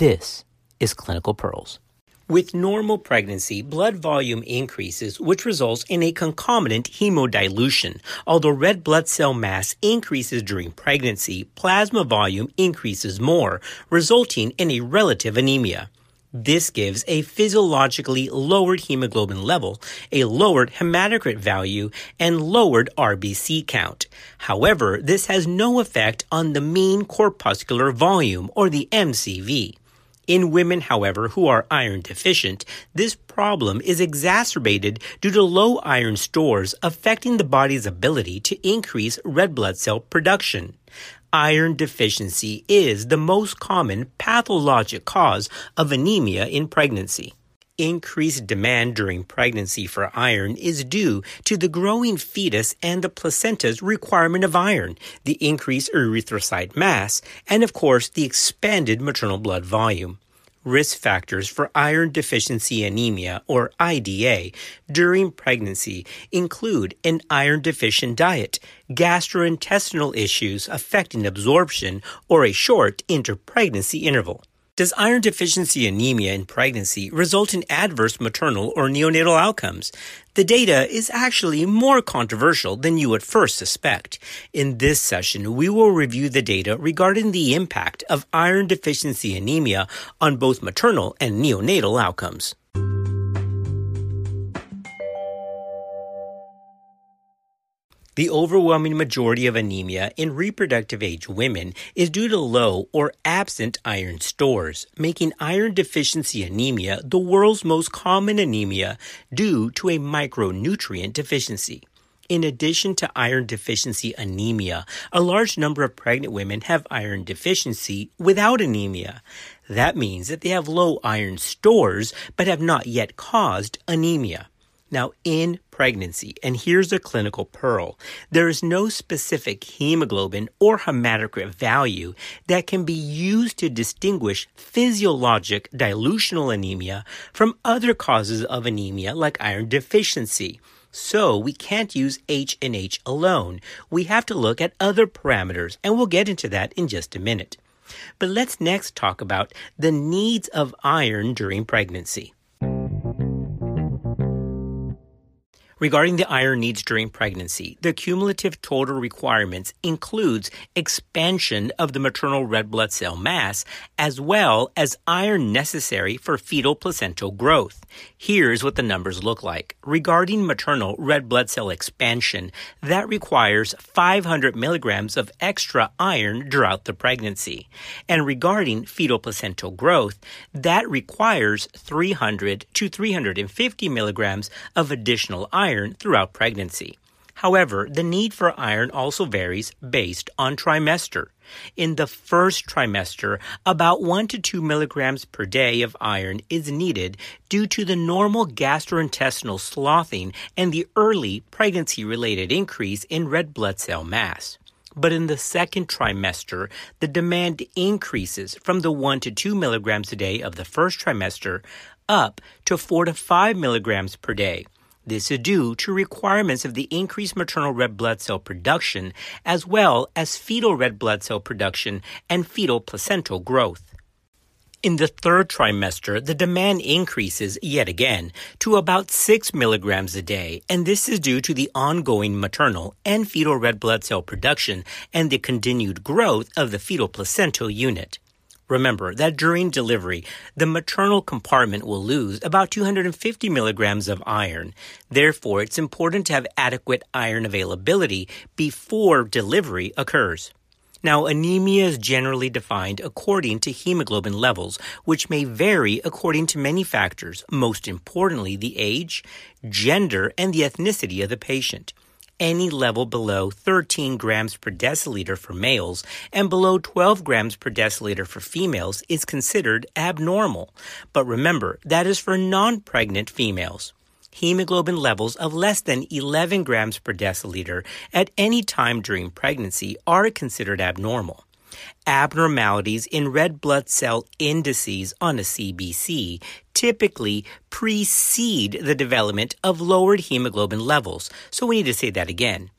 This is Clinical Pearls. With normal pregnancy, blood volume increases, which results in a concomitant hemodilution. Although red blood cell mass increases during pregnancy, plasma volume increases more, resulting in a relative anemia. This gives a physiologically lowered hemoglobin level, a lowered hematocrit value, and lowered RBC count. However, this has no effect on the mean corpuscular volume, or the MCV. In women, however, who are iron deficient, this problem is exacerbated due to low iron stores affecting the body's ability to increase red blood cell production iron deficiency is the most common pathologic cause of anemia in pregnancy. Increased demand during pregnancy for iron is due to the growing fetus and the placenta's requirement of iron, the increased erythrocyte mass, and of course the expanded maternal blood volume risk factors for iron deficiency anemia, or IDA, during pregnancy include an iron deficient diet, gastrointestinal issues affecting absorption, or a short interpregnancy interval. Does iron deficiency anemia in pregnancy result in adverse maternal or neonatal outcomes? The data is actually more controversial than you would first suspect. In this session, we will review the data regarding the impact of iron deficiency anemia on both maternal and neonatal outcomes. The overwhelming majority of anemia in reproductive age women is due to low or absent iron stores, making iron deficiency anemia the world's most common anemia due to a micronutrient deficiency. In addition to iron deficiency anemia, a large number of pregnant women have iron deficiency without anemia. That means that they have low iron stores but have not yet caused anemia. Now, in pregnancy, and here's a clinical pearl, there is no specific hemoglobin or hematocrit value that can be used to distinguish physiologic dilutional anemia from other causes of anemia like iron deficiency. So we can't use H and H alone. We have to look at other parameters, and we'll get into that in just a minute. But let's next talk about the needs of iron during pregnancy. Regarding the iron needs during pregnancy, the cumulative total requirements includes expansion of the maternal red blood cell mass as well as iron necessary for fetal placental growth. Here's what the numbers look like. Regarding maternal red blood cell expansion, that requires 500 milligrams of extra iron throughout the pregnancy. And regarding fetal placental growth, that requires 300 to 350 milligrams of additional iron iron throughout pregnancy. However, the need for iron also varies based on trimester. In the first trimester, about 1 to 2 milligrams per day of iron is needed due to the normal gastrointestinal sloughing and the early pregnancy related increase in red blood cell mass. But in the second trimester, the demand increases from the 1 to 2 milligrams a day of the first trimester up to 4 to 5 milligrams per day. This is due to requirements of the increased maternal red blood cell production as well as fetal red blood cell production and fetal placental growth. In the third trimester, the demand increases yet again to about 6 milligrams a day, and this is due to the ongoing maternal and fetal red blood cell production and the continued growth of the fetal placental unit. Remember that during delivery, the maternal compartment will lose about 250 milligrams of iron. Therefore, it's important to have adequate iron availability before delivery occurs. Now, anemia is generally defined according to hemoglobin levels, which may vary according to many factors, most importantly, the age, gender, and the ethnicity of the patient any level below 13 grams per deciliter for males and below 12 grams per deciliter for females is considered abnormal. But remember, that is for non pregnant females. Hemoglobin levels of less than 11 grams per deciliter at any time during pregnancy are considered abnormal abnormalities in red blood cell indices on a CBC typically precede the development of lowered hemoglobin levels. So we need to say that again.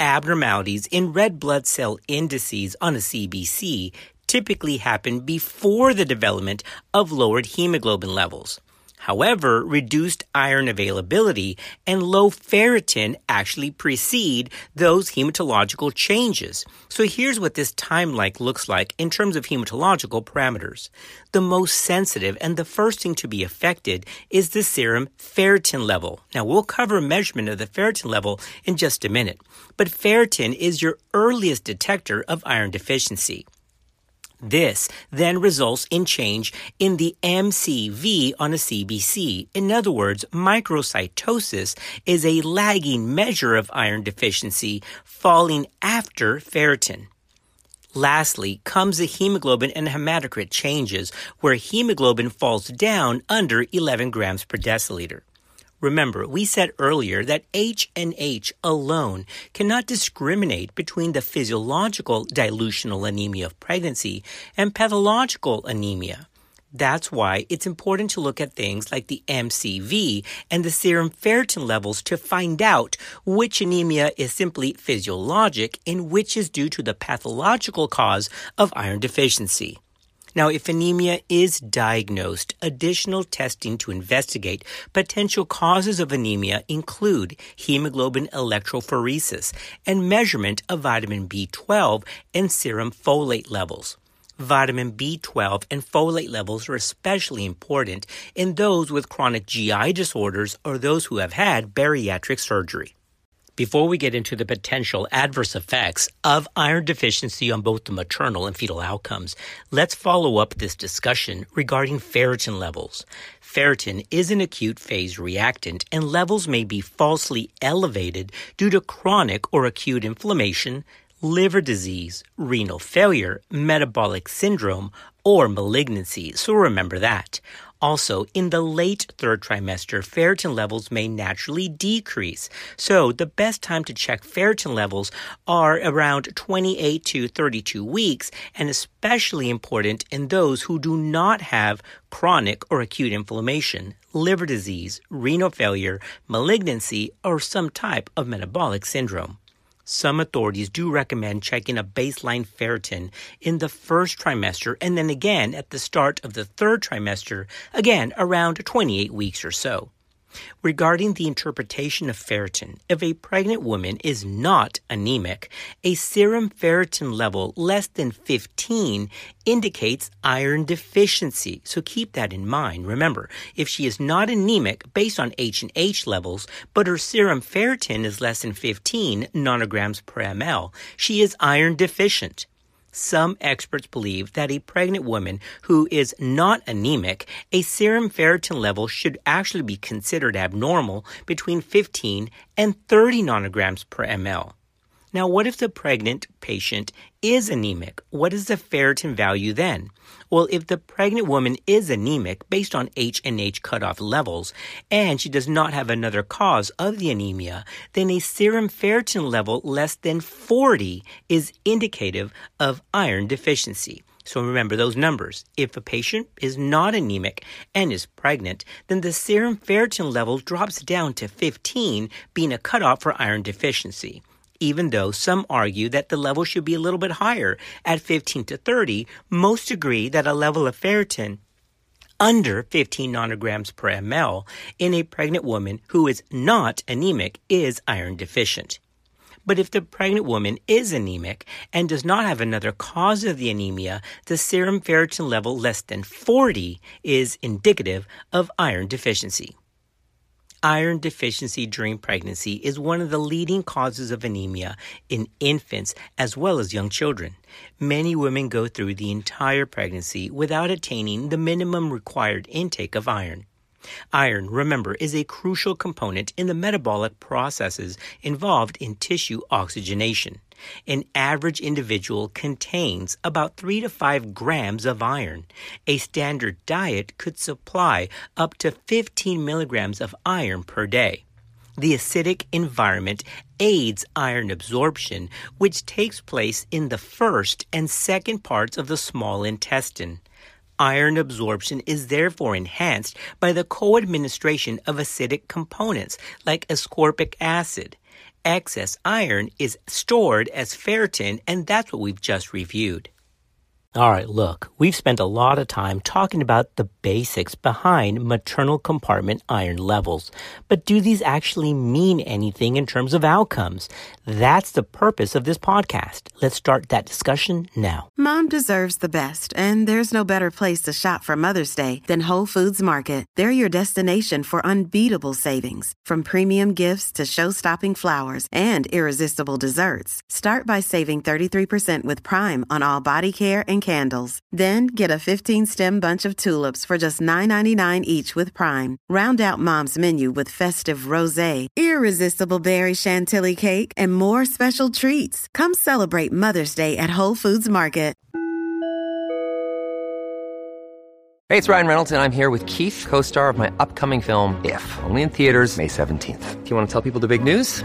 Abnormalities in red blood cell indices on a CBC typically happen before the development of lowered hemoglobin levels. However, reduced iron availability and low ferritin actually precede those hematological changes. So here's what this timeline looks like in terms of hematological parameters. The most sensitive and the first thing to be affected is the serum ferritin level. Now we'll cover measurement of the ferritin level in just a minute, but ferritin is your earliest detector of iron deficiency. This then results in change in the MCV on a CBC. In other words, microcytosis is a lagging measure of iron deficiency falling after ferritin. Lastly comes the hemoglobin and hematocrit changes where hemoglobin falls down under 11 grams per deciliter. Remember, we said earlier that H and H alone cannot discriminate between the physiological dilutional anemia of pregnancy and pathological anemia. That's why it's important to look at things like the MCV and the serum ferritin levels to find out which anemia is simply physiologic and which is due to the pathological cause of iron deficiency. Now, if anemia is diagnosed, additional testing to investigate potential causes of anemia include hemoglobin electrophoresis and measurement of vitamin B12 and serum folate levels. Vitamin B12 and folate levels are especially important in those with chronic GI disorders or those who have had bariatric surgery. Before we get into the potential adverse effects of iron deficiency on both the maternal and fetal outcomes, let's follow up this discussion regarding ferritin levels. Ferritin is an acute phase reactant and levels may be falsely elevated due to chronic or acute inflammation, liver disease, renal failure, metabolic syndrome, or malignancy. So remember that. Also, in the late third trimester, ferritin levels may naturally decrease. So, the best time to check ferritin levels are around 28 to 32 weeks, and especially important in those who do not have chronic or acute inflammation, liver disease, renal failure, malignancy, or some type of metabolic syndrome. Some authorities do recommend checking a baseline ferritin in the first trimester and then again at the start of the third trimester, again around 28 weeks or so. Regarding the interpretation of ferritin, if a pregnant woman is not anemic, a serum ferritin level less than 15 indicates iron deficiency. So keep that in mind. Remember, if she is not anemic based on H and H levels, but her serum ferritin is less than 15 nanograms per ml, she is iron deficient. Some experts believe that a pregnant woman who is not anemic, a serum ferritin level should actually be considered abnormal between 15 and 30 nanograms per ml. Now, what if the pregnant patient is anemic? What is the ferritin value then? Well, if the pregnant woman is anemic based on H and H cutoff levels, and she does not have another cause of the anemia, then a serum ferritin level less than 40 is indicative of iron deficiency. So remember those numbers. If a patient is not anemic and is pregnant, then the serum ferritin level drops down to 15, being a cutoff for iron deficiency even though some argue that the level should be a little bit higher at 15 to 30, most agree that a level of ferritin under 15 nanograms per ml in a pregnant woman who is not anemic is iron deficient. But if the pregnant woman is anemic and does not have another cause of the anemia, the serum ferritin level less than 40 is indicative of iron deficiency. Iron deficiency during pregnancy is one of the leading causes of anemia in infants as well as young children. Many women go through the entire pregnancy without attaining the minimum required intake of iron. Iron, remember, is a crucial component in the metabolic processes involved in tissue oxygenation. An average individual contains about 3 to 5 grams of iron. A standard diet could supply up to 15 milligrams of iron per day. The acidic environment aids iron absorption, which takes place in the first and second parts of the small intestine. Iron absorption is therefore enhanced by the co-administration of acidic components like ascorbic acid. Excess iron is stored as ferritin, and that's what we've just reviewed. All right, look, we've spent a lot of time talking about the basics behind maternal compartment iron levels. But do these actually mean anything in terms of outcomes? That's the purpose of this podcast. Let's start that discussion now. Mom deserves the best, and there's no better place to shop for Mother's Day than Whole Foods Market. They're your destination for unbeatable savings, from premium gifts to show-stopping flowers and irresistible desserts. Start by saving 33% with Prime on all body care and candles. Then get a 15 stem bunch of tulips for just $9.99 each with Prime. Round out mom's menu with festive rose, irresistible berry chantilly cake, and more special treats. Come celebrate Mother's Day at Whole Foods Market. Hey, it's Ryan Reynolds, and I'm here with Keith, co star of my upcoming film, If, only in theaters, May 17th. Do you want to tell people the big news?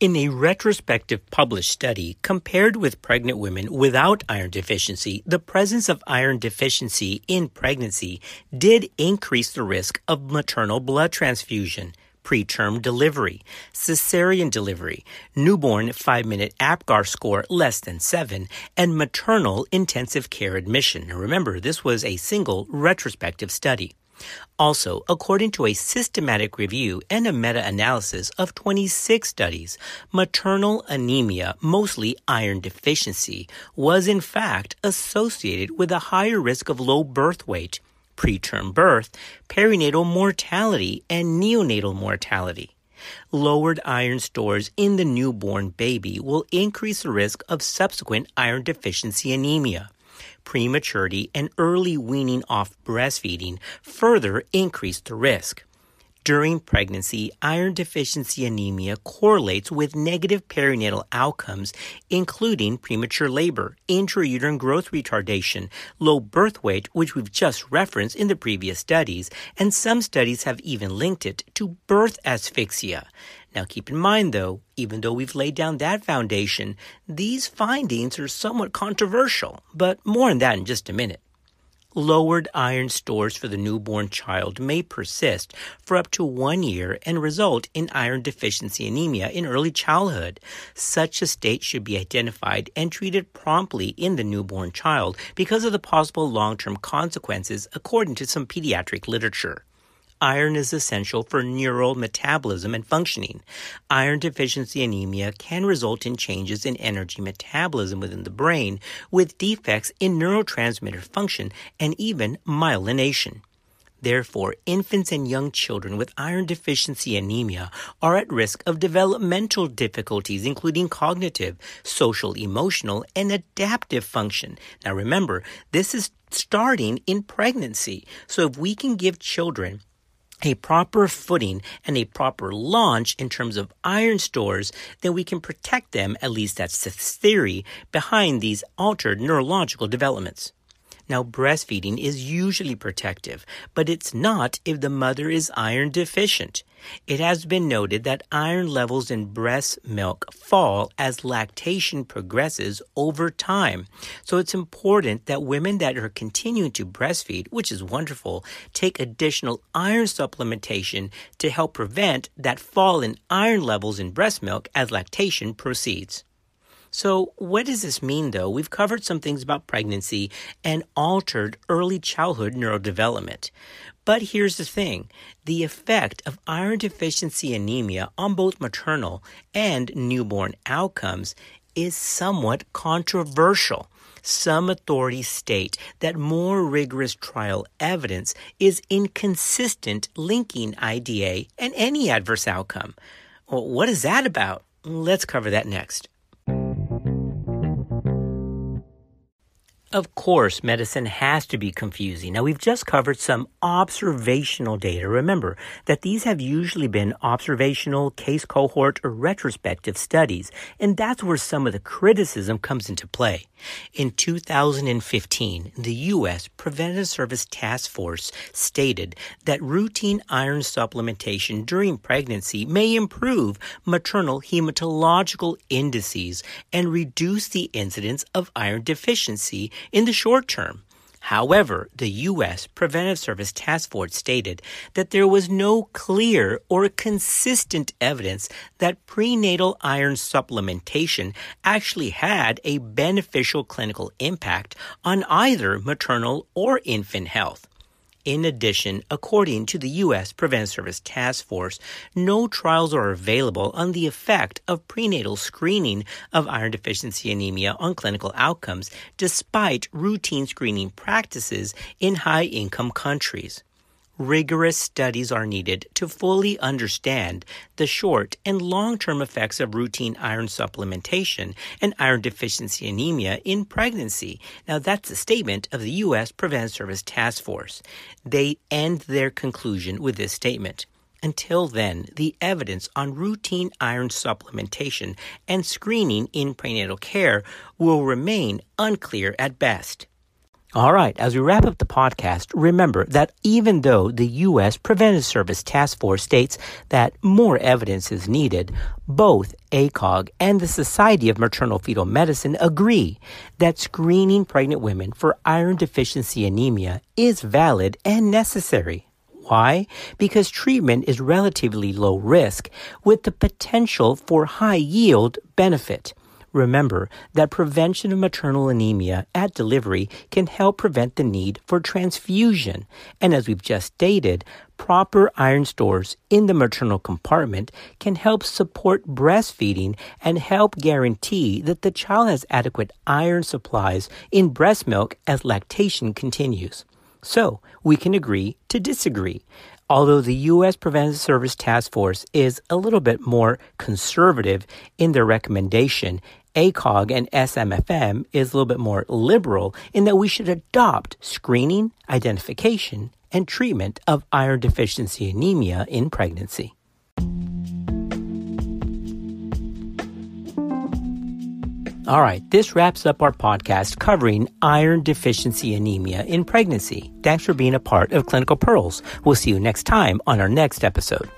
In a retrospective published study compared with pregnant women without iron deficiency, the presence of iron deficiency in pregnancy did increase the risk of maternal blood transfusion, preterm delivery, cesarean delivery, newborn 5-minute APGAR score less than 7, and maternal intensive care admission. Remember, this was a single retrospective study. Also, according to a systematic review and a meta analysis of 26 studies, maternal anemia, mostly iron deficiency, was in fact associated with a higher risk of low birth weight, preterm birth, perinatal mortality, and neonatal mortality. Lowered iron stores in the newborn baby will increase the risk of subsequent iron deficiency anemia prematurity, and early weaning off breastfeeding further increase the risk. During pregnancy, iron deficiency anemia correlates with negative perinatal outcomes, including premature labor, intrauterine growth retardation, low birth weight, which we've just referenced in the previous studies, and some studies have even linked it to birth asphyxia. Now, keep in mind, though, even though we've laid down that foundation, these findings are somewhat controversial, but more on that in just a minute. Lowered iron stores for the newborn child may persist for up to one year and result in iron deficiency anemia in early childhood. Such a state should be identified and treated promptly in the newborn child because of the possible long term consequences, according to some pediatric literature. Iron is essential for neural metabolism and functioning. Iron deficiency anemia can result in changes in energy metabolism within the brain with defects in neurotransmitter function and even myelination. Therefore, infants and young children with iron deficiency anemia are at risk of developmental difficulties, including cognitive, social, emotional, and adaptive function. Now remember, this is starting in pregnancy. So if we can give children a proper footing and a proper launch in terms of iron stores, then we can protect them, at least that's the theory, behind these altered neurological developments. Now, breastfeeding is usually protective, but it's not if the mother is iron deficient. It has been noted that iron levels in breast milk fall as lactation progresses over time. So it's important that women that are continuing to breastfeed, which is wonderful, take additional iron supplementation to help prevent that fall in iron levels in breast milk as lactation proceeds. So, what does this mean though? We've covered some things about pregnancy and altered early childhood neurodevelopment. But here's the thing the effect of iron deficiency anemia on both maternal and newborn outcomes is somewhat controversial. Some authorities state that more rigorous trial evidence is inconsistent linking IDA and any adverse outcome. Well, what is that about? Let's cover that next. Of course, medicine has to be confusing. Now, we've just covered some observational data. Remember that these have usually been observational, case cohort, or retrospective studies, and that's where some of the criticism comes into play. In 2015, the U.S. Preventive Service Task Force stated that routine iron supplementation during pregnancy may improve maternal hematological indices and reduce the incidence of iron deficiency in the short term. However, the U.S. Preventive Service Task Force stated that there was no clear or consistent evidence that prenatal iron supplementation actually had a beneficial clinical impact on either maternal or infant health. In addition, according to the U.S. Preventive Service Task Force, no trials are available on the effect of prenatal screening of iron deficiency anemia on clinical outcomes, despite routine screening practices in high income countries rigorous studies are needed to fully understand the short and long term effects of routine iron supplementation and iron deficiency anemia in pregnancy. Now, that's a statement of the U.S. Preventive Service Task Force. They end their conclusion with this statement. Until then, the evidence on routine iron supplementation and screening in prenatal care will remain unclear at best. All right, as we wrap up the podcast, remember that even though the U.S. Preventive Service Task Force states that more evidence is needed, both ACOG and the Society of Maternal Fetal Medicine agree that screening pregnant women for iron deficiency anemia is valid and necessary. Why? Because treatment is relatively low risk with the potential for high yield benefit. Remember that prevention of maternal anemia at delivery can help prevent the need for transfusion. And as we've just stated, proper iron stores in the maternal compartment can help support breastfeeding and help guarantee that the child has adequate iron supplies in breast milk as lactation continues. So, we can agree to disagree. Although the U.S. Preventive Service Task Force is a little bit more conservative in their recommendation, ACOG and SMFM is a little bit more liberal in that we should adopt screening, identification, and treatment of iron deficiency anemia in pregnancy. All right, this wraps up our podcast covering iron deficiency anemia in pregnancy. Thanks for being a part of Clinical Pearls. We'll see you next time on our next episode.